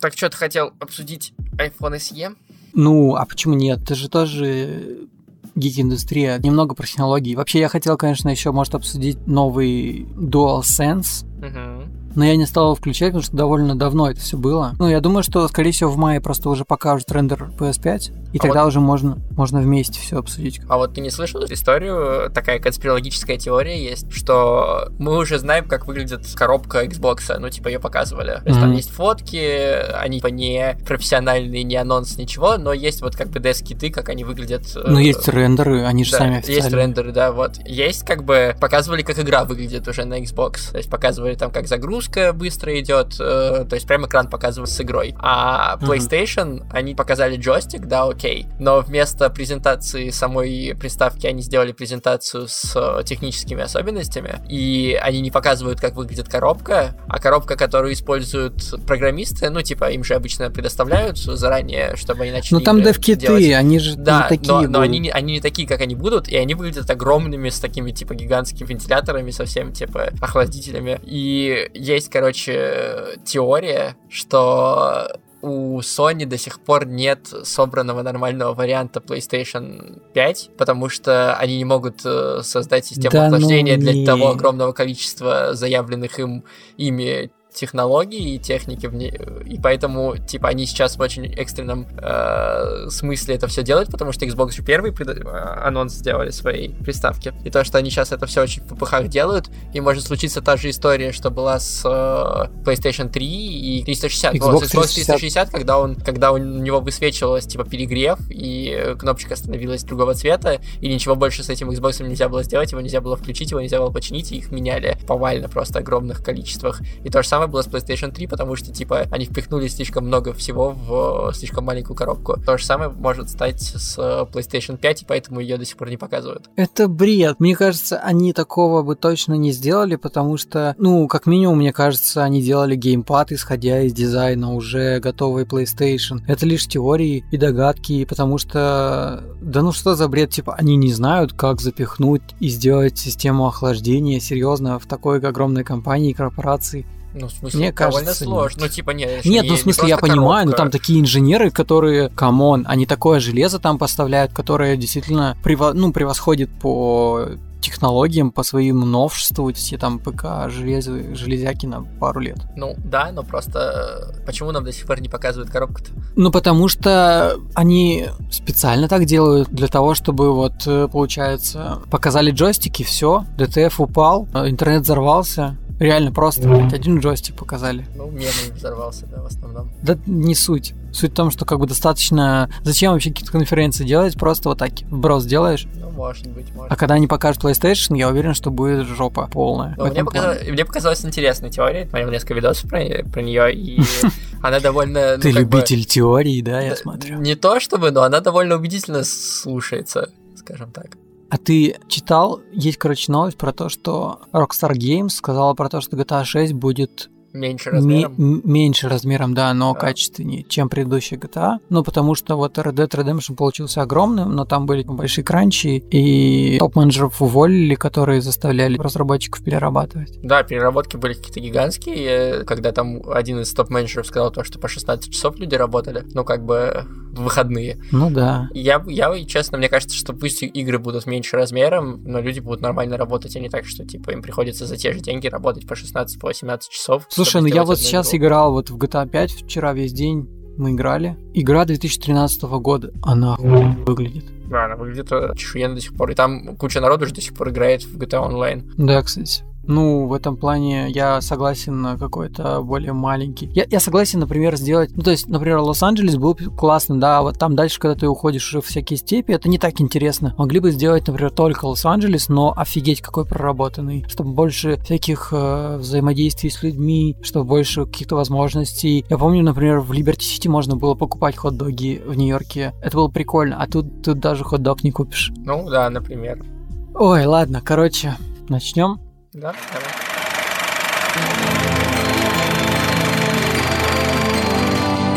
Так что ты хотел обсудить iPhone SE? Ну, а почему нет? Ты же тоже гик-индустрия, немного про технологии. Вообще, я хотел, конечно, еще, может, обсудить новый DualSense. Угу. Но я не стал его включать, потому что довольно давно это все было. Ну, я думаю, что, скорее всего, в мае просто уже покажут рендер PS5, и а тогда вот... уже можно, можно вместе все обсудить. А вот ты не слышал историю, такая конспирологическая теория есть, что мы уже знаем, как выглядит коробка Xbox, ну, типа, ее показывали. То есть mm-hmm. там есть фотки, они типа не профессиональные, не анонс, ничего, но есть вот как бы дескиты, как они выглядят. Ну, есть рендеры, они же да, сами официальные. Есть рендеры, да, вот. Есть как бы, показывали, как игра выглядит уже на Xbox, то есть показывали там, как загрузка быстро идет, э, то есть прям экран показывает с игрой. А PlayStation, mm-hmm. они показали джойстик, да, окей, но вместо презентации самой приставки они сделали презентацию с э, техническими особенностями, и они не показывают, как выглядит коробка, а коробка, которую используют программисты, ну, типа, им же обычно предоставляют заранее, чтобы они начали Ну, там девкиты, они же да, не такие но, но они, они не такие, как они будут, и они выглядят огромными, с такими, типа, гигантскими вентиляторами, совсем, типа, охладителями. И есть, короче, теория, что у Sony до сих пор нет собранного нормального варианта PlayStation 5, потому что они не могут э, создать систему да охлаждения ну, для того огромного количества заявленных им ими технологии и техники в ней, и поэтому, типа, они сейчас в очень экстренном э, смысле это все делают, потому что Xbox еще первый пред... Э, анонс сделали своей приставки. И то, что они сейчас это все очень в ППХ делают, и может случиться та же история, что была с э, PlayStation 3 и 360. Xbox, вот, Xbox 360, когда он, когда у него высвечивалось, типа, перегрев, и кнопочка становилась другого цвета, и ничего больше с этим Xbox нельзя было сделать, его нельзя было включить, его нельзя было починить, и их меняли повально просто огромных количествах. И то же самое было с PlayStation 3, потому что, типа, они впихнули слишком много всего в слишком маленькую коробку. То же самое может стать с PlayStation 5, и поэтому ее до сих пор не показывают. Это бред. Мне кажется, они такого бы точно не сделали, потому что, ну, как минимум, мне кажется, они делали геймпад, исходя из дизайна уже готовой PlayStation. Это лишь теории и догадки, потому что, да ну что за бред, типа, они не знают, как запихнуть и сделать систему охлаждения серьезно в такой огромной компании и корпорации. Ну, в смысле, Мне довольно кажется, сложно. Нет. Ну, типа, нет. Нет, не, ну, в смысле, я понимаю, коробка. но там такие инженеры, которые, come on, они такое железо там поставляют, которое действительно прево- ну, превосходит по технологиям, по своим новшеству, все там ПК железы, железяки на пару лет. Ну, да, но просто э, почему нам до сих пор не показывают коробку-то? Ну, потому что они специально так делают для того, чтобы вот, э, получается, показали джойстики, все, DTF упал, э, интернет взорвался, Реально просто, блядь, один джойстик показали. Ну, мемы взорвался, да, в основном. Да не суть. Суть в том, что как бы достаточно... Зачем вообще какие-то конференции делать? Просто вот так вброс делаешь. Ну, может быть, может. А когда они покажут PlayStation, я уверен, что будет жопа полная. Ну, мне, показалось, мне показалась интересная теория. Смотрел несколько видосов про, про нее, и она довольно... Ну, Ты любитель теории, да, я смотрю? Не то чтобы, но она довольно убедительно слушается, скажем так. А ты читал, есть, короче, новость про то, что Rockstar Games сказала про то, что GTA 6 будет Меньше размером? М- меньше размером, да, но да. качественнее, чем предыдущая GTA. Ну, потому что вот Red Dead Redemption получился огромным, но там были большие кранчи, и топ-менеджеров уволили, которые заставляли разработчиков перерабатывать. Да, переработки были какие-то гигантские, когда там один из топ-менеджеров сказал то, что по 16 часов люди работали, ну, как бы выходные. Ну да. Я, я, честно, мне кажется, что пусть игры будут меньше размером, но люди будут нормально работать, а не так, что, типа, им приходится за те же деньги работать по 16-18 по часов. Слушай, ну я вот сейчас игру. играл вот в GTA 5 вчера весь день. Мы играли. Игра 2013 года. Она выглядит. Да, она выглядит чешуенно до сих пор. И там куча народу же до сих пор играет в GTA Online. Да, кстати. Ну, в этом плане я согласен на какой-то более маленький. Я, я согласен, например, сделать... Ну, то есть, например, Лос-Анджелес был классно, да, вот там дальше, когда ты уходишь уже в всякие степи, это не так интересно. Могли бы сделать, например, только Лос-Анджелес, но офигеть какой проработанный. Чтобы больше всяких э, взаимодействий с людьми, чтобы больше каких-то возможностей. Я помню, например, в Либерти-Сити можно было покупать хот-доги в Нью-Йорке. Это было прикольно, а тут, тут даже хот-дог не купишь. Ну, да, например. Ой, ладно, короче, начнем. Да, давай.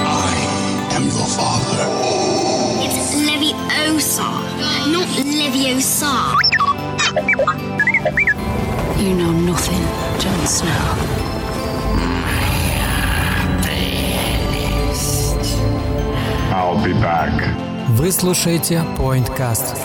I am your father. It's Leviosa, not Leviosa. You know nothing, Jon Snow. I'll be back. Вы слушаете PointCast.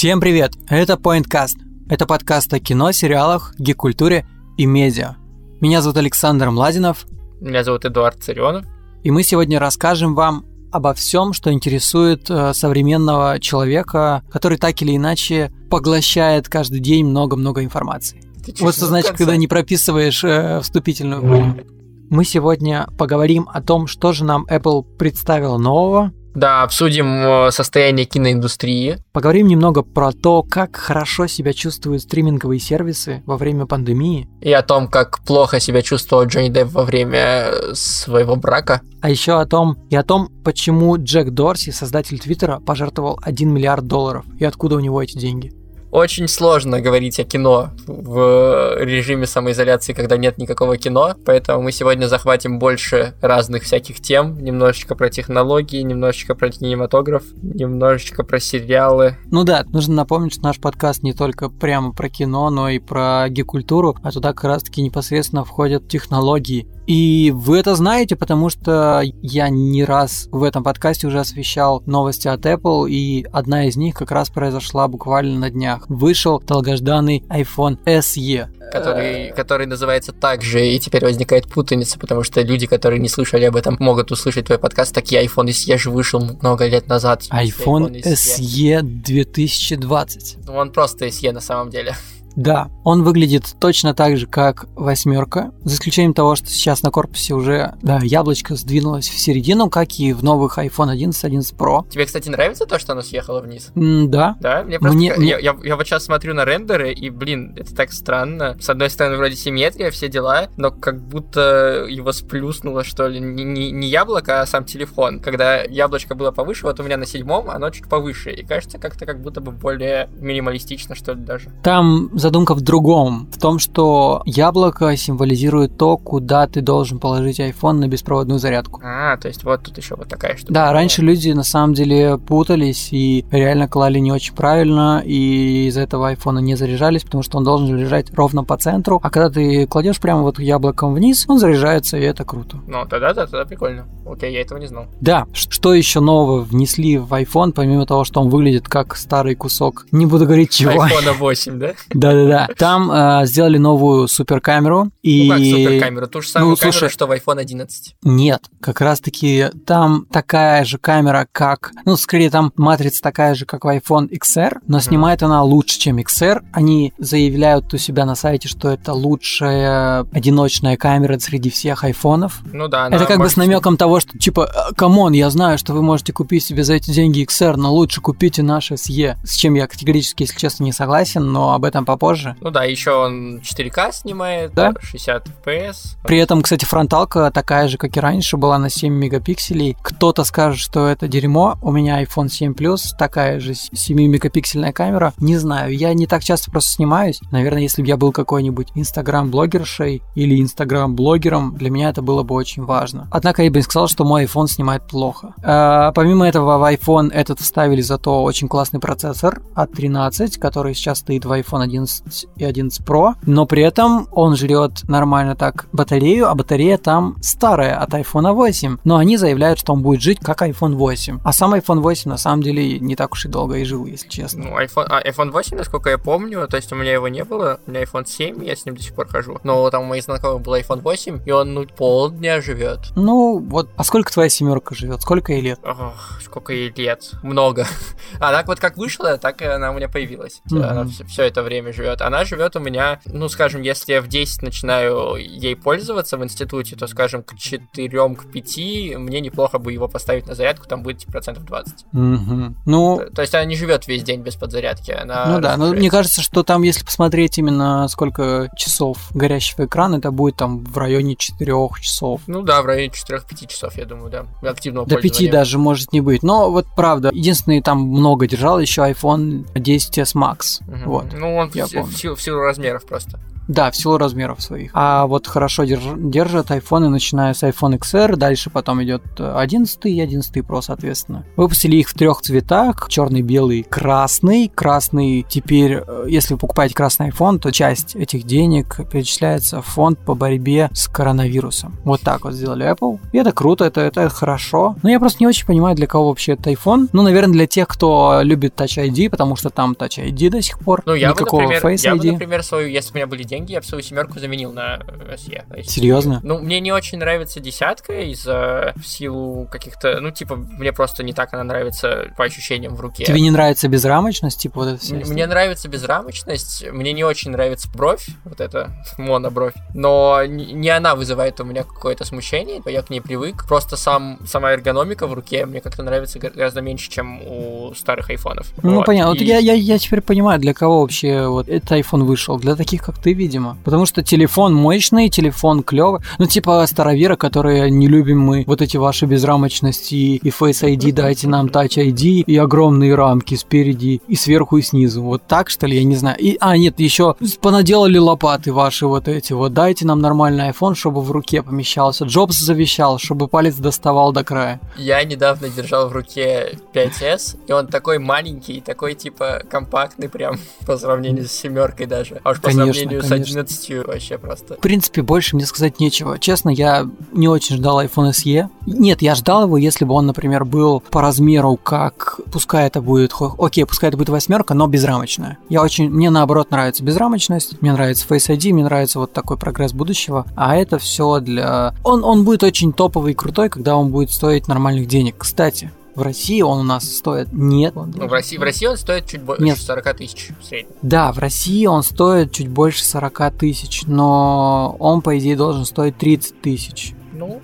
Всем привет! Это PointCast. Это подкаст о кино, сериалах, гик-культуре и медиа. Меня зовут Александр Младинов, Меня зовут Эдуард Царионов. и мы сегодня расскажем вам обо всем, что интересует э, современного человека, который так или иначе поглощает каждый день много-много информации. Ты Вот что значит, когда не прописываешь э, вступительную. Мы сегодня поговорим о том, что же нам Apple представила нового, Да, обсудим э, состояние киноиндустрии. Поговорим немного про то, как хорошо себя чувствуют стриминговые сервисы во время пандемии, И о том, как плохо себя чувствовал Джонни Депп во время э, своего брака. а еще о том и о том, почему Джек Дорси, создатель Твиттера, пожертвовал 1 миллиард долларов и откуда у него эти деньги. Очень сложно говорить о кино в режиме самоизоляции, когда нет никакого кино, поэтому мы сегодня захватим больше разных всяких тем, немножечко про технологии, немножечко про кинематограф, немножечко про сериалы. Ну да, нужно напомнить, что наш подкаст не только прямо про кино, но и про гик-культуру, а туда как раз-таки непосредственно входят технологии. И вы это знаете, потому что я не раз в этом подкасте уже освещал новости от Apple, и одна из них как раз произошла буквально на днях. Вышел долгожданный iPhone SE. который, который называется так же, и теперь возникает путаница, потому что люди, которые не слышали об этом, могут услышать твой подкаст, такие iPhone SE же вышел много лет назад. iPhone SE 2020. Ну, он просто SE на самом деле. Да, он выглядит точно так же, как восьмерка, за исключением того, что сейчас на корпусе уже да, яблочко сдвинулось в середину, как и в новых iPhone 11, 11 Pro. Тебе, кстати, нравится то, что оно съехало вниз? М, да, Да, мне просто... Мне- я, Я, я вот сейчас смотрю на рендеры, и, блин, это так странно. С одной стороны, вроде симметрия, все дела, но как будто его сплюснуло, что ли, не, не, не яблоко, а сам телефон. Когда яблочко было повыше, вот у меня на седьмом, оно чуть повыше. И кажется, как-то как будто бы более минималистично, что ли, даже. там задумка в другом, в том, что яблоко символизирует то, куда ты должен положить iPhone на беспроводную зарядку. А, то есть вот тут еще вот такая штука. Да, раньше люди на самом деле путались и реально клали не очень правильно, и из-за этого айфона не заряжались, потому что он должен лежать ровно по центру. А когда ты кладешь прямо вот яблоком вниз, он заряжается, и это круто. Ну, тогда, да, тогда прикольно. Окей, я этого не знал. Да, что еще нового внесли в iPhone, помимо того, что он выглядит как старый кусок? Не буду говорить чего. iPhone 8, да? Да-да-да. Там э, сделали новую суперкамеру. И... Ну как суперкамеру? Ту же самую Ну, камеру, слушай, что в iPhone 11. Нет, как раз-таки там такая же камера, как... Ну, скорее, там матрица такая же, как в iPhone XR, но снимает она лучше, чем XR. Они заявляют у себя на сайте, что это лучшая одиночная камера среди всех айфонов. Ну да, это как бы с намеком того, что типа, «Э, come on, я знаю, что вы можете купить себе за эти деньги XR, но лучше купите наше SE. С чем я категорически, если честно, не согласен, но об этом попозже. Ну да, еще он 4К снимает, Да? 60 FPS. При этом, кстати, фронталка такая же, как и раньше, была на 7 мегапикселей. Кто-то скажет, что это дерьмо. У меня iPhone 7 Plus, такая же 7-мегапиксельная камера. Не знаю, я не так часто просто снимаюсь. Наверное, если бы я был какой-нибудь инстаграм-блогершей или инстаграм-блогером, для меня это было бы очень важно. Однако я бы не сказал, что мой iPhone снимает плохо. А, помимо этого, в iPhone этот вставили зато очень классный процессор от 13, который сейчас стоит в iPhone 11 и 11 Pro, но при этом он жрет нормально так батарею, а батарея там старая от iPhone 8. Но они заявляют, что он будет жить как iPhone 8. А сам iPhone 8 на самом деле не так уж и долго и жил, если честно. Ну, iPhone, а, iPhone 8, насколько я помню, то есть у меня его не было, у меня iPhone 7, я с ним до сих пор хожу. Но там у моих знакомых был iPhone 8, и он, ну, полдня живет. Ну, вот, а сколько твоя семерка живет? Сколько ей лет? Ох, сколько ей лет? Много. А так вот как вышла, так она у меня появилась. Мгм. Она все, это время живет. Она живет у меня, ну, скажем, если я в 10 начинаю ей пользоваться в институте, то, скажем, к 4, к 5 мне неплохо бы его поставить на зарядку, там будет процентов 20. Мгм. Ну, То, то есть она не живет весь день без подзарядки. Она Ну да, но мне кажется, что там, если посмотреть именно сколько часов горящего экрана, это будет там в районе 4 часов. Ну да, в районе 4-5 часов, я думаю, да. Активного До 5 пользования. даже может не быть. Но вот правда, единственный там много держал еще iPhone 10s Max. Мгм. Вот. Ну, он Я в, помню. в силу, в силу размеров просто. Да, в силу размеров своих. А вот хорошо держ- держат айфоны, начиная с iPhone XR, дальше потом идет 11 и 11 Pro, соответственно. Выпустили их в трех цветах, черный, белый, красный. Красный теперь, э, если вы покупаете красный iPhone, то часть этих денег перечисляется в фонд по борьбе с коронавирусом. Вот так вот сделали Apple. И это круто, это, это хорошо. Но я просто не очень понимаю, для кого вообще этот iPhone. Ну, наверное, для тех, кто любит Touch ID, потому что там Touch ID до сих пор. Ну, я бы, например, Face я ID. бы, например, свою, если бы у меня были деньги, я бы свою семерку заменил на э, SE. Есть, Серьезно? Ну, мне не очень нравится десятка из-за в силу каких-то, ну, типа, мне просто не так она нравится по ощущениям в руке. Тебе не нравится безрамочность, типа вот это все? Мне нравится безрамочность, мне не очень нравится бровь, вот эта монобровь, но не она вызывает у меня какое-то смущение, я к ней привык. Просто сам, сама эргономика в руке мне как-то нравится гора- гораздо меньше, чем у старых айфонов. Ну, Вот. понятно. Вот И- я, я, я теперь понимаю, для кого вообще вот этот iPhone вышел. Для таких, как ты, видимо. Потому что телефон мощный, телефон клевый. Ну, типа старовера, которые не любим мы. Вот эти ваши безрамочности и Face ID, дайте нам Touch ID и огромные рамки спереди и сверху и снизу. Вот так, что ли, я не знаю. И, а, нет, еще понаделали лопаты ваши вот эти вот. Дайте нам нормальный iPhone, чтобы в руке помещался. Джобс завещал, чтобы палец доставал до края. Я недавно держал в руке 5S, и он такой маленький, такой типа компактный прям по сравнению с семеркой даже. А уж по Конечно, сравнению с конечно. 11 вообще просто. В принципе, больше мне сказать нечего. Честно, я не очень ждал iPhone SE. Нет, я ждал его, если бы он, например, был по размеру, как... Пускай это будет... Окей, пускай это будет восьмерка, но безрамочная. Я очень... Мне, наоборот, нравится безрамочность, мне нравится Face ID, мне нравится вот такой прогресс будущего. А это все для... Он, он будет очень топовый и крутой, когда он будет стоить нормальных денег. Кстати, в России он у нас стоит... Нет. он Ну, в России, в России он стоит чуть больше Нет. 40 тысяч в среднем. Да, в России он стоит чуть больше 40 тысяч, но он, по идее, должен стоить 30 тысяч. Ну,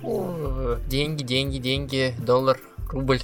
деньги, деньги, деньги, доллар, рубль.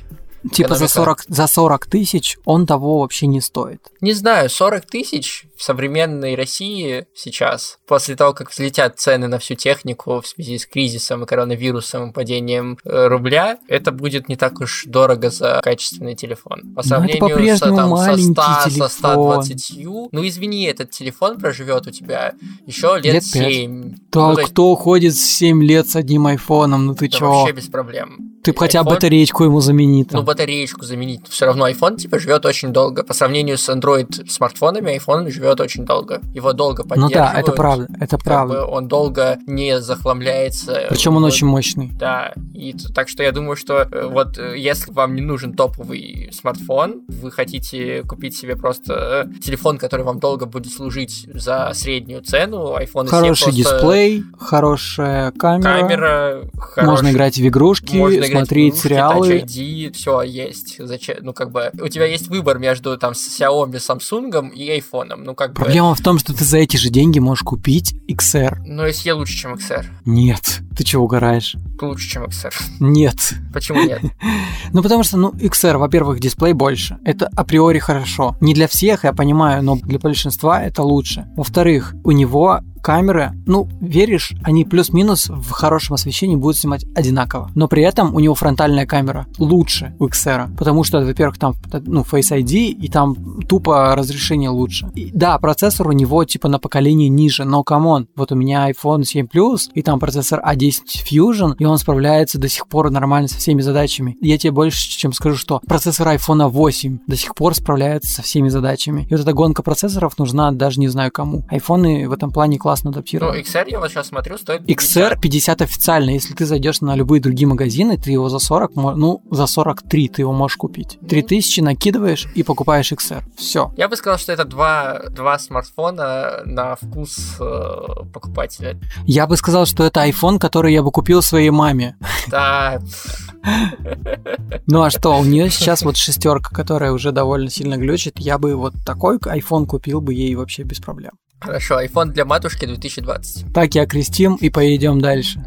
Типа за Экономика. 40, за 40 тысяч он того вообще не стоит. Не знаю, 40 тысяч в современной России сейчас, после того, как взлетят цены на всю технику в связи с кризисом и коронавирусом и падением э, рубля, это будет не так уж дорого за качественный телефон. По сравнению с, там, со, маленький 100, телефон. со 120, ну извини, этот телефон проживет у тебя еще лет, Лет пять. 7. Да Ну, то есть кто ходит 7 лет с одним айфоном, ну ты это чё? вообще без проблем. Ты хотя iPhone- батареечку ему замени Ну, батареечку заменить. Все равно iPhone типа живет очень долго. По сравнению с Android смартфонами, iPhone живет очень долго. Его долго ну поддерживают. да, это правда, это Как правда. бы он долго не захламляется. Причем он Вот, очень мощный. Да, и так что я думаю, что э, вот э, если вам не нужен топовый смартфон, вы хотите купить себе просто э, телефон, который вам долго будет служить за среднюю цену, iPhone Хороший просто дисплей, хорошая камера. камера, Можно хороший- играть в игрушки, можно играть в смотреть игрушки, сериалы. Touch ID, все есть. Зачем? Ну, как бы, у тебя есть выбор между там Xiaomi, Samsung и iPhone. Ну, как бы, Проблема в том, что ты за эти же деньги можешь купить XR. ну, SE лучше, чем XR. Нет, ты чего угораешь? Лучше, чем XR. Нет. Почему нет? Ну, потому что, ну, XR, во-первых, дисплей больше. Это априори хорошо. Не для всех, я понимаю, но для большинства это лучше. Во-вторых, у него камеры, ну, веришь, они плюс-минус в хорошем освещении будут снимать одинаково. Но при этом у него фронтальная камера лучше у XR, потому что, во-первых, там, ну, Face ID, и там тупо разрешение лучше. И, да, процессор у него, типа, на поколение ниже, но, come on, вот у меня iPhone 7 Plus, и там процессор A10 Fusion, и он справляется до сих пор нормально со всеми задачами. Я тебе больше чем скажу, что процессор iPhone 8 до сих пор справляется со всеми задачами. И вот эта гонка процессоров нужна даже не знаю кому. Айфоны в этом плане классно Ну, адаптированы. XR я вот сейчас смотрю, стоит XR 50 официально. Если ты зайдешь на любые другие магазины, ты его за 40, мо- ну, за 43 ты его можешь купить. 3000 накидываешь и покупаешь XR. Все. Я бы сказал, что это два, два смартфона на вкус э, покупателя. Я бы сказал, что это iPhone, который я бы купил своей маме. Да, Ну а что, у нее сейчас вот шестерка, которая уже довольно сильно глючит. Я бы вот такой iPhone купил бы ей вообще без проблем. Хорошо, iPhone для матушки 2020. Так я крестим и поедем дальше.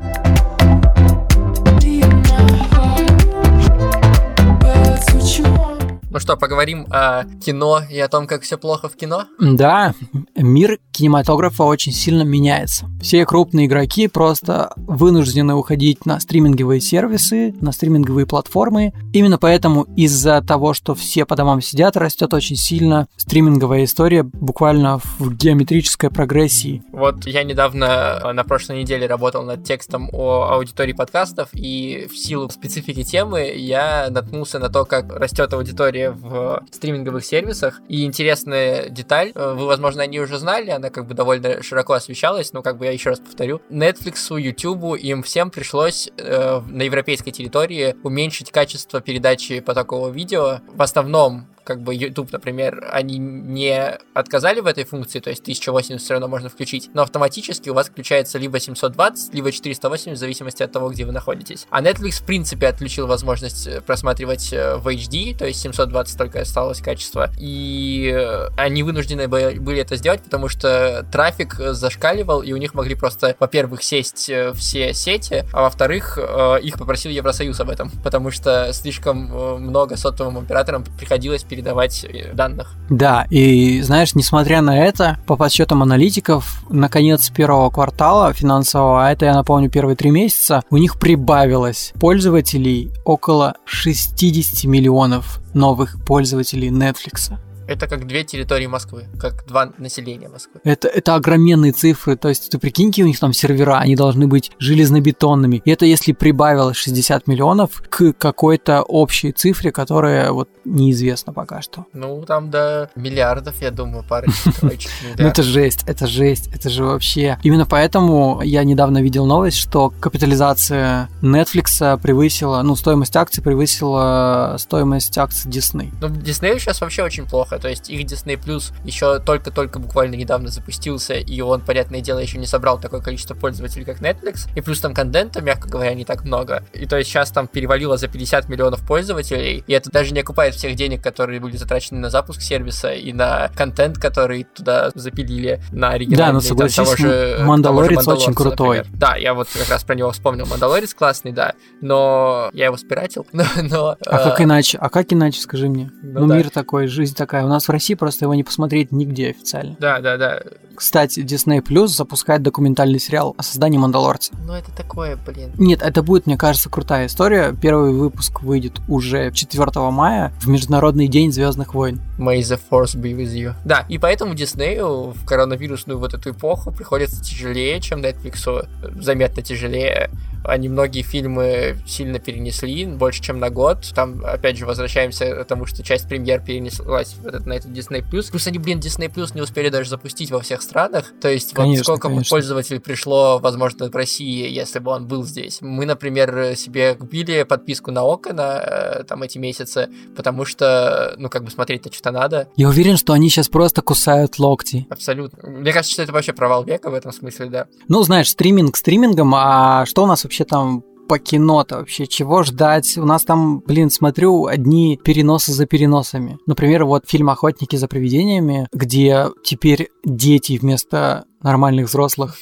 Ну что, поговорим о кино и о том, как все плохо в кино? Да, мир кинематографа очень сильно меняется. Все крупные игроки просто вынуждены уходить на стриминговые сервисы, на стриминговые платформы. Именно поэтому из-за того, что все по домам сидят, растет очень сильно стриминговая история буквально в геометрической прогрессии. Вот я недавно э, на прошлой неделе работал над текстом о аудитории подкастов, и в силу специфики темы я наткнулся на то, как растет аудитория в стриминговых сервисах. И интересная деталь, э, вы, возможно, о ней уже знали, она как бы довольно широко освещалась, но как бы я еще раз повторю. Netflix, YouTube, им всем пришлось э, на европейской территории уменьшить качество передачи потокового видео. В основном как бы YouTube, например, они не отказали в этой функции, то есть 1080 все равно можно включить, но автоматически у вас включается либо 720, либо 480, в зависимости от того, где вы находитесь. А Netflix, в принципе, отключил возможность э, просматривать э, в HD, то есть 720 только осталось качество, и э, они вынуждены были это сделать, потому что трафик зашкаливал, и у них могли просто, во-первых, сесть все сети, а во-вторых, их попросил Евросоюз об этом, потому что слишком много сотовым операторам приходилось передавать э, данных. Да, и знаешь, несмотря на это, по подсчетам аналитиков, на конец первого квартала финансового, а это, я напомню, первые три месяца, у них прибавилось пользователей около 60 миллионов новых пользователей Netflix. Это как две территории Москвы, как два населения Москвы. Это, это огроменные цифры, то есть ты прикиньте, у них там сервера, они должны быть железнобетонными. И это если прибавилось 60 миллионов к какой-то общей цифре, которая вот неизвестна пока что. Ну, там до миллиардов, я думаю, пары Ну, это жесть, это жесть, это же вообще... Именно поэтому я недавно видел новость, что капитализация Netflix превысила, ну, стоимость акций превысила стоимость акций Disney. Ну, Disney сейчас вообще очень плохо плохо. То есть их Disney Plus еще только-только буквально недавно запустился, и он, понятное дело, еще не собрал такое количество пользователей, как Netflix. И плюс там контента, мягко говоря, не так много. И то есть сейчас там перевалило за 50 миллионов пользователей, и это даже не окупает всех денег, которые были затрачены на запуск сервиса и на контент, который туда запилили на оригинальный. Да, но согласись, того же, Мандалорец того же очень крутой. Например. Да, я вот как раз про него вспомнил. Мандалорец классный, да, но я его спиратил. но, но, а э... как иначе? А как иначе, скажи мне? Ну, ну да. мир такой, жизнь такая. У нас в России просто его не посмотреть нигде официально. Да, да, да. Кстати, Disney Plus запускает документальный сериал о создании Мандалорца. Ну это такое, блин. Нет, это будет, мне кажется, крутая история. Первый выпуск выйдет уже 4 мая в Международный день Звездных войн. May the Force be with you. Да, и поэтому Диснею в коронавирусную вот эту эпоху приходится тяжелее, чем Netflix, заметно тяжелее. Они многие фильмы сильно перенесли, больше, чем на год. Там, опять же, возвращаемся к тому, что часть премьер перенеслась на этот Disney+. Плюс они, блин, Disney Plus не успели даже запустить во всех странах. То есть, конечно, вот сколько конечно. пользователей пришло, возможно, в России, если бы он был здесь. Мы, например, себе купили подписку на ОКО на э, там эти месяцы, потому что, ну, как бы смотреть-то что-то надо. Я уверен, что они сейчас просто кусают локти. Абсолютно. Мне кажется, что это вообще провал века в этом смысле, да. Ну, знаешь, стриминг стримингом, а что у нас вообще там по кино-то вообще? Чего ждать? У нас там, блин, смотрю, одни переносы за переносами. Например, вот фильм «Охотники за привидениями», где теперь дети вместо нормальных взрослых,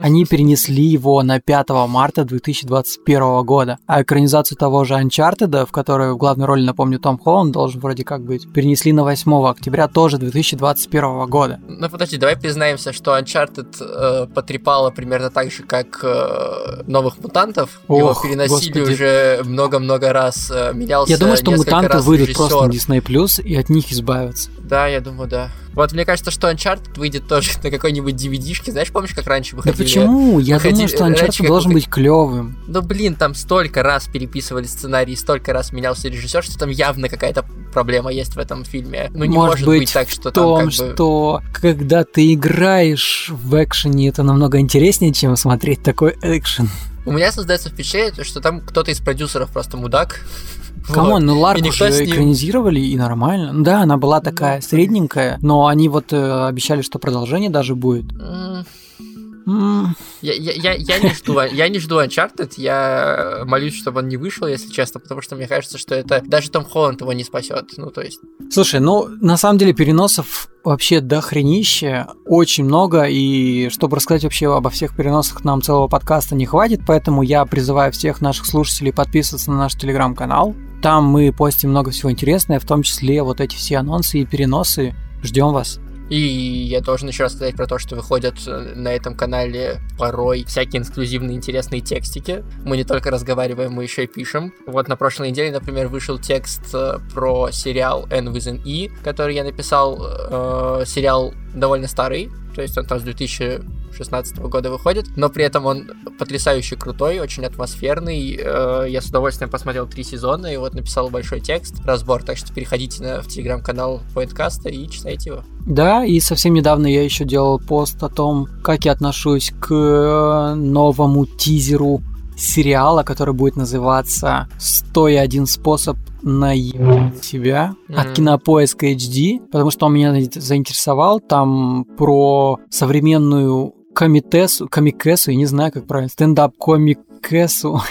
они перенесли его на 5 марта 2021 года. А экранизацию того же Uncharted, в которой в главной роли, напомню, Том Холланд должен вроде как быть, перенесли на 8 октября тоже 2021 года. Ну подожди, давай признаемся, что Uncharted э, потрепало примерно так же, как э, Новых Мутантов. Ох, его переносили господи. уже много-много раз, э, менялся Я думаю, что Мутанты выйдут просто на Disney+, и от них избавятся. Да, я думаю, да. Вот мне кажется, что Uncharted выйдет тоже на какой-нибудь DVD-шке. Знаешь, помнишь, как раньше выходили? Да почему? Я выходили, думаю, что Uncharted должен быть клевым. Ну, блин, там столько раз переписывали сценарий, столько раз менялся режиссер, что там явно какая-то проблема есть в этом фильме. Ну, не может, может быть, быть так, что в том, там как бы... что когда ты играешь в экшене, это намного интереснее, чем смотреть такой экшен. У меня создается впечатление, что там кто-то из продюсеров просто мудак, Come on, ну Ларку же ним... экранизировали и нормально. Да, она была такая да. средненькая, но они вот э, обещали, что продолжение даже будет. М, Я, я, я, не жду, я не жду Uncharted, я молюсь, чтобы он не вышел, если честно, потому что мне кажется, что это даже Том Холланд его не спасет. Ну, то есть, Слушай, ну, на самом деле переносов вообще до хренища, очень много, и чтобы рассказать вообще обо всех переносах, нам целого подкаста не хватит, поэтому я призываю всех наших слушателей подписываться на наш телеграм-канал. Там мы постим много всего интересного, в том числе вот эти все анонсы и переносы. Ждем вас. И я должен еще раз сказать про то, что выходят э, на этом канале порой всякие эксклюзивные интересные текстики. Мы не только разговариваем, мы еще и пишем. Вот на прошлой неделе, например, вышел текст э, про сериал N with an E, который я написал. Э, сериал довольно старый, то есть он там с 2016 года выходит, но при этом он потрясающе крутой, очень атмосферный. Э, Я с удовольствием посмотрел три сезона и вот написал большой текст, разбор, так что переходите на, в телеграм-канал Поинткаста и читайте его. Да, и совсем недавно я еще делал пост о том, как я отношусь к э, новому тизеру сериала, который будет называться «101 способ наебать себя» от. Кинопоиска HD, потому что он меня заинтересовал. Там про современную комитесу, комикесу, я не знаю, как правильно, стендап-комикесу.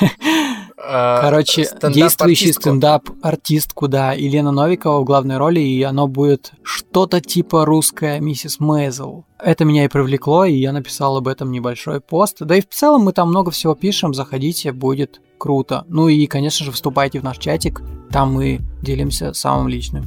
Э, Короче, действующий стендап-артистку, да, Елена Новикова в главной роли, и оно будет что-то типа русская миссис Мейзел. Это меня и привлекло, и я написал об этом небольшой пост. Да и в целом мы там много всего пишем, заходите, будет круто. Ну и, конечно же, вступайте в наш чатик, там мы делимся самым личным.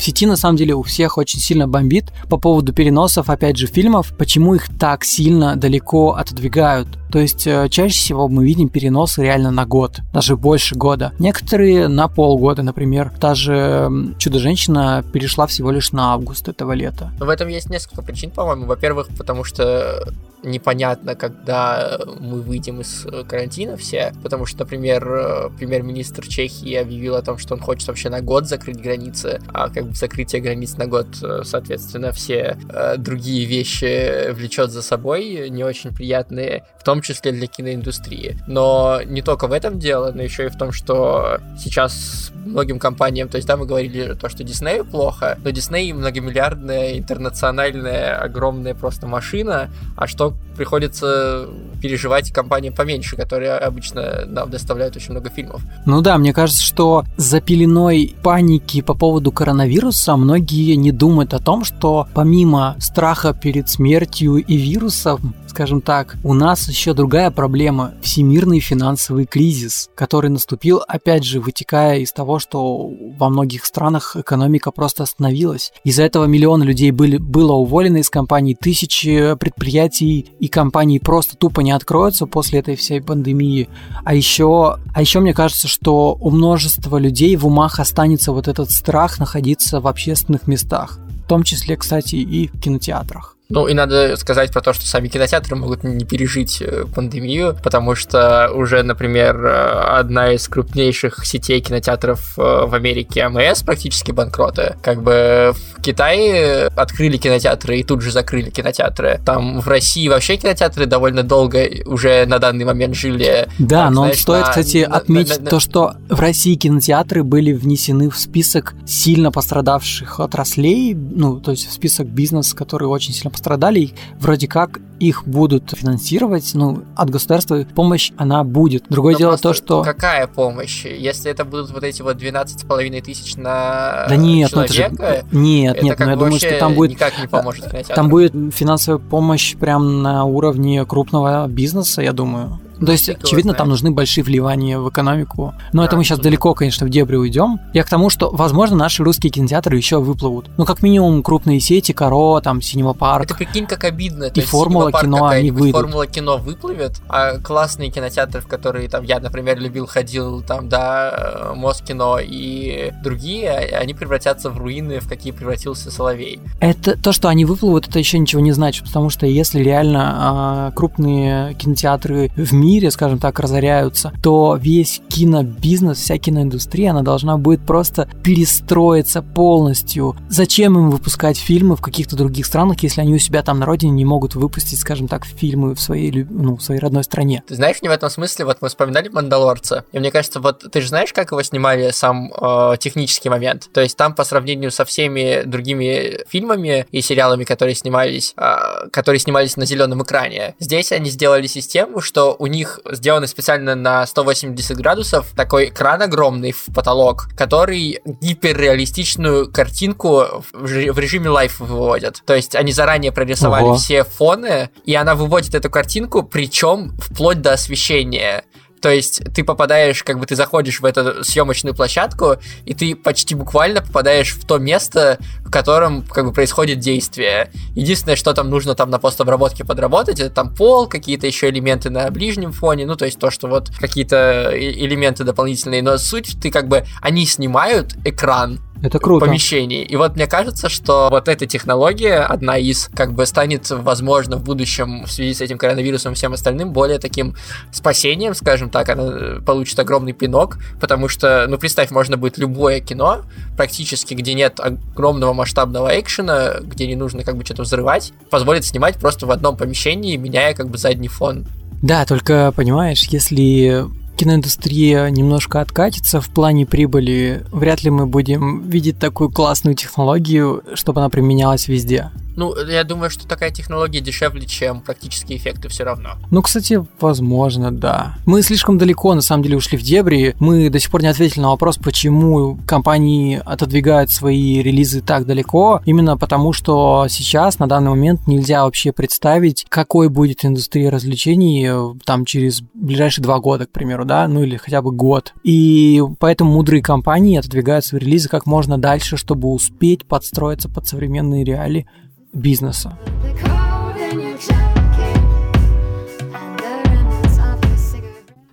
В сети на самом деле у всех очень сильно бомбит по поводу переносов, опять же, фильмов, почему их так сильно далеко отодвигают. То есть э, чаще всего мы видим переносы реально на год, даже больше года. Некоторые на полгода, например. Та же Чудо-женщина перешла всего лишь на август этого лета. В этом есть несколько причин, по-моему. Во-первых, потому что непонятно, когда мы выйдем из э, карантина все, потому что, например, э, премьер-министр Чехии объявил о том, что он хочет вообще на год закрыть границы, а как бы закрытие границ на год, соответственно, все другие вещи влечет за собой, не очень приятные, в том числе для киноиндустрии. Но не только в этом дело, но еще и в том, что сейчас многим компаниям, то есть, да, мы говорили то, что Диснею плохо, но Дисней многомиллиардная, интернациональная, огромная просто машина, а что приходится переживать компаниям поменьше, которые обычно нам доставляют очень много фильмов. Ну да, мне кажется, что за пеленой паники по поводу коронавируса многие не думают о том, что помимо страха перед смертью и вирусом, скажем так, у нас еще другая проблема – всемирный финансовый кризис, который наступил, опять же, вытекая из того, что во многих странах экономика просто остановилась. Из-за этого миллионы людей были, было уволено из компаний, тысячи предприятий и компаний просто тупо не откроются после этой всей пандемии. А еще, а еще мне кажется, что у множества людей в умах останется вот этот страх находиться в общественных местах. В том числе, кстати, и в кинотеатрах. Ну и надо сказать про то, что сами кинотеатры могут не пережить э, пандемию, потому что уже, например, э, одна из крупнейших сетей кинотеатров э, в Америке, АМС, практически банкроты. Как бы в Китае открыли кинотеатры и тут же закрыли кинотеатры. Там в России вообще кинотеатры довольно долго уже на данный момент жили. Да, так, но знаешь, стоит, на- кстати, на- отметить на- на- то, что в России кинотеатры были внесены в список сильно пострадавших отраслей, ну, то есть в список бизнеса, которые очень сильно пострадали, вроде как их будут финансировать, ну, от государства помощь она будет. Другое Но дело просто то, что... Какая помощь? Если это будут вот эти вот 12,5 тысяч на Да нет, ну это же... человека, Нет, это нет, но я бы думаю, что там будет никак не поможет кинотеатру. Там будет финансовая помощь прям на уровне крупного бизнеса, я думаю. То есть, очевидно, там нужны большие вливания в экономику. Но Да, это мы сейчас далеко, конечно, в дебри уйдем. Я к тому, что, возможно, наши русские кинотеатры еще выплывут. Ну, как минимум, крупные сети, Каро, там, Синема Парк. Это прикинь, как обидно. И «Формула кино», они выйдут. Формула кино выплывет, а классные кинотеатры, в которые там я, например, любил, ходил, там, да, э, Москино и другие, а- они превратятся в руины, в какие превратился Соловей. Это то, что они выплывут, это еще ничего не значит, потому что если реально а, крупные кинотеатры в мире мире, скажем так, разоряются, то весь кинобизнес, вся киноиндустрия, она должна будет просто перестроиться полностью. Зачем им выпускать фильмы в каких-то других странах, если они у себя там на родине не могут выпустить, скажем так, фильмы в своей, ну, в своей родной стране? Ты знаешь, мне в этом смысле, вот мы вспоминали «Мандалорца», и мне кажется, вот ты же знаешь, как его снимали, сам э, технический момент? То есть там по сравнению со всеми другими фильмами и сериалами, которые снимались, э, которые снимались на зеленом экране, здесь они сделали систему, что у них сделаны специально на 180 градусов такой экран огромный в потолок, который гиперреалистичную картинку в режиме лайф выводят. То есть они заранее прорисовали Ого. все фоны, и она выводит эту картинку, причем вплоть до освещения. То есть ты попадаешь, как бы ты заходишь в эту съемочную площадку, и ты почти буквально попадаешь в то место, в котором как бы происходит действие. Единственное, что там нужно там на постобработке подработать, это там пол, какие-то еще элементы на ближнем фоне, ну то есть то, что вот какие-то элементы дополнительные, но суть ты как бы, они снимают экран, это круто. помещений. И вот мне кажется, что вот эта технология, одна из, как бы станет, возможно, в будущем в связи с этим коронавирусом и всем остальным более таким спасением, скажем так, она получит огромный пинок, потому что, ну, представь, можно будет любое кино, практически, где нет огромного масштабного экшена, где не нужно как бы что-то взрывать, позволит снимать просто в одном помещении, меняя как бы задний фон. Да, только понимаешь, если киноиндустрия немножко откатится в плане прибыли, вряд ли мы будем видеть такую классную технологию, чтобы она применялась везде. Ну, я думаю, что такая технология дешевле, чем практические эффекты все равно. Ну, кстати, возможно, да. Мы слишком далеко, на самом деле, ушли в дебри. Мы до сих пор не ответили на вопрос, почему компании отодвигают свои релизы так далеко. Именно потому, что сейчас, на данный момент, нельзя вообще представить, какой будет индустрия развлечений э, там через ближайшие два года, к примеру, да, ну или хотя бы год. И поэтому мудрые компании отодвигают свои релизы как можно дальше, чтобы успеть подстроиться под современные реалии бизнеса.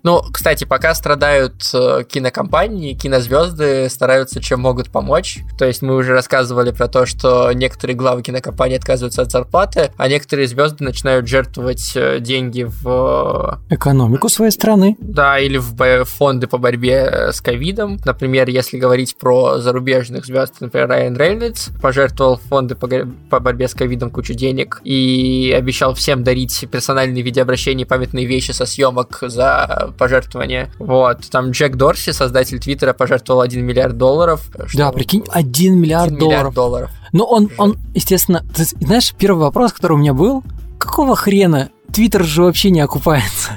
Ну, кстати, пока страдают э, кинокомпании, кинозвезды стараются чем могут помочь. То есть мы уже рассказывали про то, что некоторые главы кинокомпаний отказываются от зарплаты, а некоторые звезды начинают жертвовать э, деньги в... Э, Экономику своей страны. Да, или в фонды по борьбе с ковидом. Например, если говорить про зарубежных звезд, например, Райан Рейнольдс пожертвовал фонды по борьбе с ковидом кучу денег и обещал всем дарить персональные видеообращения и памятные вещи со съемок за пожертвования. Вот. Там Джек Дорси, создатель Твиттера, пожертвовал 1 миллиард долларов. Что... Да, прикинь, 1 миллиард 1 долларов. Миллиард долларов. Но он, он, естественно, ты знаешь, первый вопрос, который у меня был, какого хрена Твиттер же вообще не окупается?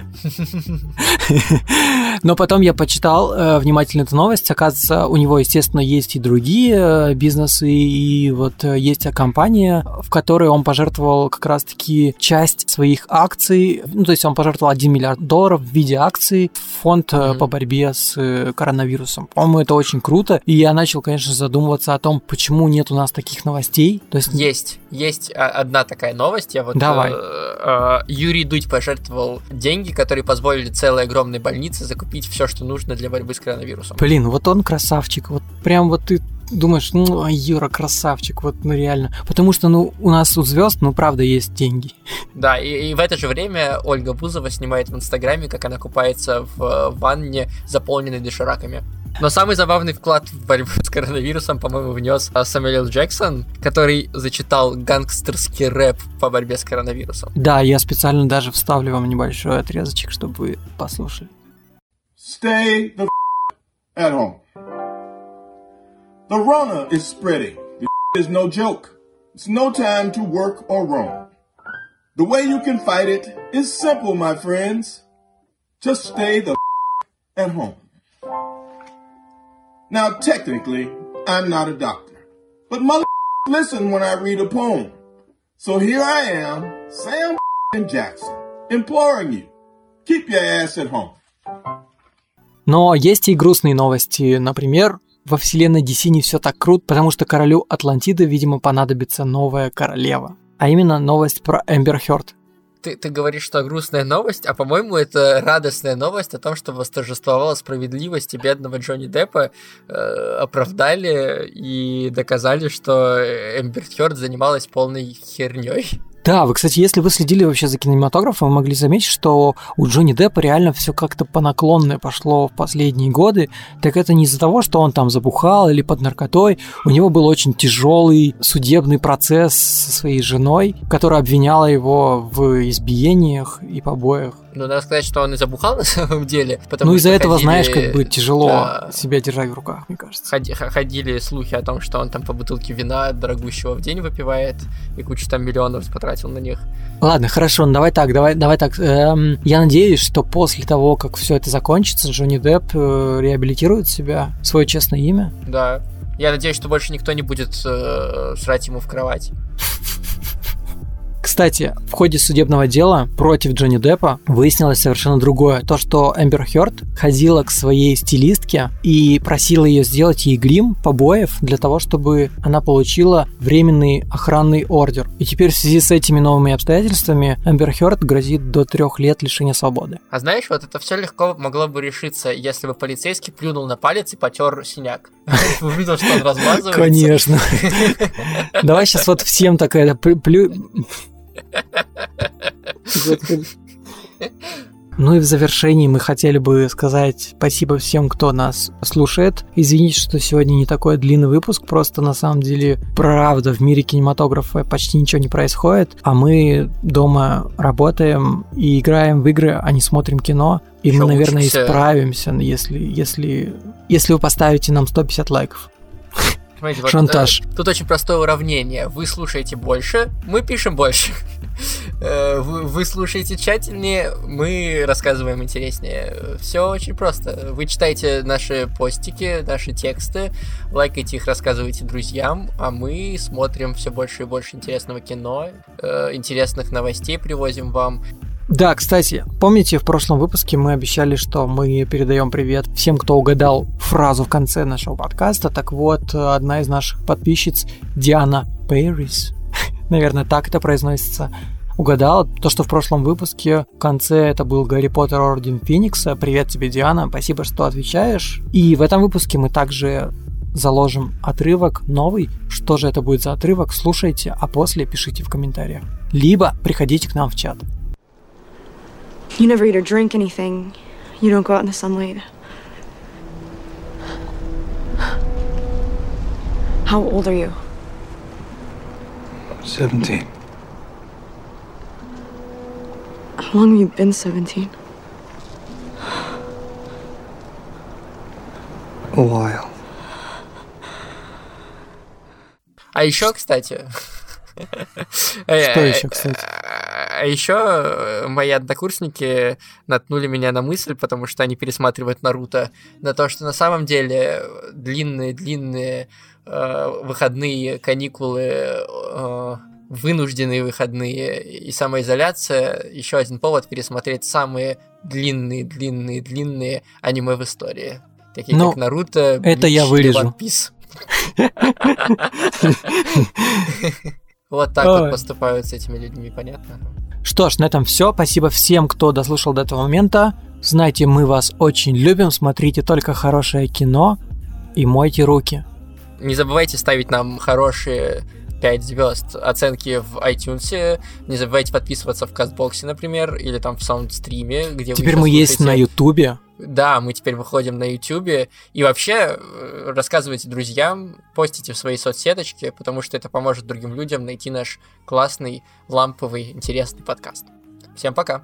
Но потом я почитал э, внимательно эту новость. Оказывается, у него, естественно, есть и другие э, бизнесы, и вот э, есть компания, в которой он пожертвовал как раз-таки часть своих акций. Ну, то есть он пожертвовал 1 миллиард долларов в виде акций в фонд mm-hmm. по борьбе с э, коронавирусом. По-моему, это очень круто. И я начал, конечно, задумываться о том, почему нет у нас таких новостей. То есть... Есть. Есть одна такая новость. Я вот, Давай. Э, э, Юрий Дудь пожертвовал деньги, которые позволили целой огромной больнице закупить все, что нужно для борьбы с коронавирусом. Блин, вот он красавчик. Вот прям вот ты думаешь, ну, Юра красавчик, вот, ну, реально. Потому что, ну, у нас у звезд, ну, правда, есть деньги. Да, и, и в это же время Ольга Бузова снимает в Инстаграме, как она купается в ванне, заполненной дошираками. Но самый забавный вклад в борьбу с коронавирусом, по-моему, внес а, Самуэл Джексон, который зачитал гангстерский рэп по борьбе с коронавирусом. Да, я специально даже вставлю вам небольшой отрезочек, чтобы вы послушали. Stay the at home. The runner is spreading. The is no joke. It's no time to work or roam. The way you can fight it is simple, my friends. Just stay the at home. Now, technically, I'm not a doctor, but mother listen when I read a poem. So here I am, Sam Jackson, imploring you, keep your ass at home. Но есть и грустные новости. Например, во вселенной DC не все так круто, потому что королю Атлантиды, видимо, понадобится новая королева. А именно новость про Эмбер Хёрд ты, ты говоришь, что грустная новость, а по-моему, это радостная новость о том, что восторжествовала справедливость и бедного Джонни Деппа э, оправдали и доказали, что Эмбер Хёрд занималась полной херней. Да, вы, кстати, если вы следили вообще за кинематографом, вы могли заметить, что у Джонни Деппа реально все как-то по наклонной пошло в последние годы. Так это не из-за того, что он там забухал или под наркотой. У него был очень тяжелый судебный процесс со своей женой, которая обвиняла его в избиениях и побоях. Ну, надо сказать, что он и забухал на самом деле. Потому ну, из-за этого, ходили- знаешь, как бы тяжело Да. себя держать в руках, мне кажется. Ходи- ходили слухи о том, что он там по бутылке вина дорогущего в день выпивает и кучу там миллионов потратил на них. Ладно, хорошо, ну давай так, давай, давай так. Эм, я надеюсь, что после того, как все это закончится, Джонни Депп э, реабилитирует себя, свое честное имя. Да. Я надеюсь, что больше никто не будет э, срать ему в кровать. Кстати, в ходе судебного дела против Джонни Деппа выяснилось совершенно другое. То, что Эмбер Хёрд ходила к своей стилистке и просила ее сделать ей грим побоев для того, чтобы она получила временный охранный ордер. И теперь в связи с этими новыми обстоятельствами Эмбер Хёрд грозит до трех лет лишения свободы. А знаешь, вот это все легко могло бы решиться, если бы полицейский плюнул на палец и потер синяк. Увидел, что он размазывается. Конечно. Давай сейчас вот всем такая плю... Господи. Ну и в завершении мы хотели бы сказать спасибо всем, кто нас слушает. Извините, что сегодня не такой длинный выпуск, просто на самом деле, правда, в мире кинематографа почти ничего не происходит, а мы дома работаем и играем в игры, а не смотрим кино. И мы, наверное, учимся. исправимся, если, если, если вы поставите нам 150 лайков. Смотрите, вот, Шантаж. э, Тут очень простое уравнение. Вы слушаете больше, мы пишем больше. Э, Вы, вы слушаете тщательнее, мы рассказываем интереснее. Все очень просто. Вы читаете наши постики, наши тексты, лайкайте их, рассказывайте друзьям, а мы смотрим все больше и больше интересного кино, э, интересных новостей привозим вам. Да, кстати, помните, в прошлом выпуске мы обещали, что мы передаем привет всем, кто угадал фразу в конце нашего подкаста. Так вот, одна из наших подписчиц, Диана Пэрис, наверное, так это произносится, угадала то, что в прошлом выпуске в конце это был Гарри Поттер Орден Феникса. Привет тебе, Диана, спасибо, что отвечаешь. И в этом выпуске мы также заложим отрывок новый. Что же это будет за отрывок, слушайте, а после пишите в комментариях. Либо приходите к нам в чат. You never eat or drink anything. You don't go out in the sunlight. How old are you? 17. How long have you been 17? A while. А еще, кстати... Что еще, кстати? А еще мои однокурсники наткнули меня на мысль, потому что они пересматривают Наруто, на то, что на самом деле длинные-длинные э, выходные каникулы, э, вынужденные выходные и самоизоляция еще один повод пересмотреть самые длинные-длинные-длинные аниме в истории. Такие Ну, как Наруто, это я вырежу. One Piece. Вот так Ой. вот поступают с этими людьми, понятно? Что ж, на этом все. Спасибо всем, кто дослушал до этого момента. Знаете, мы вас очень любим. Смотрите только хорошее кино и мойте руки. Не забывайте ставить нам хорошие 5 звезд оценки в iTunes. Не забывайте подписываться в Кастбоксе, например, или там в Саундстриме, где Теперь вы мы сейчас есть на. Ютубе. Да, мы теперь выходим на Ютубе. И вообще э, рассказывайте друзьям, постите в свои соцсеточки, потому что это поможет другим людям найти наш классный, ламповый, интересный подкаст. Всем пока!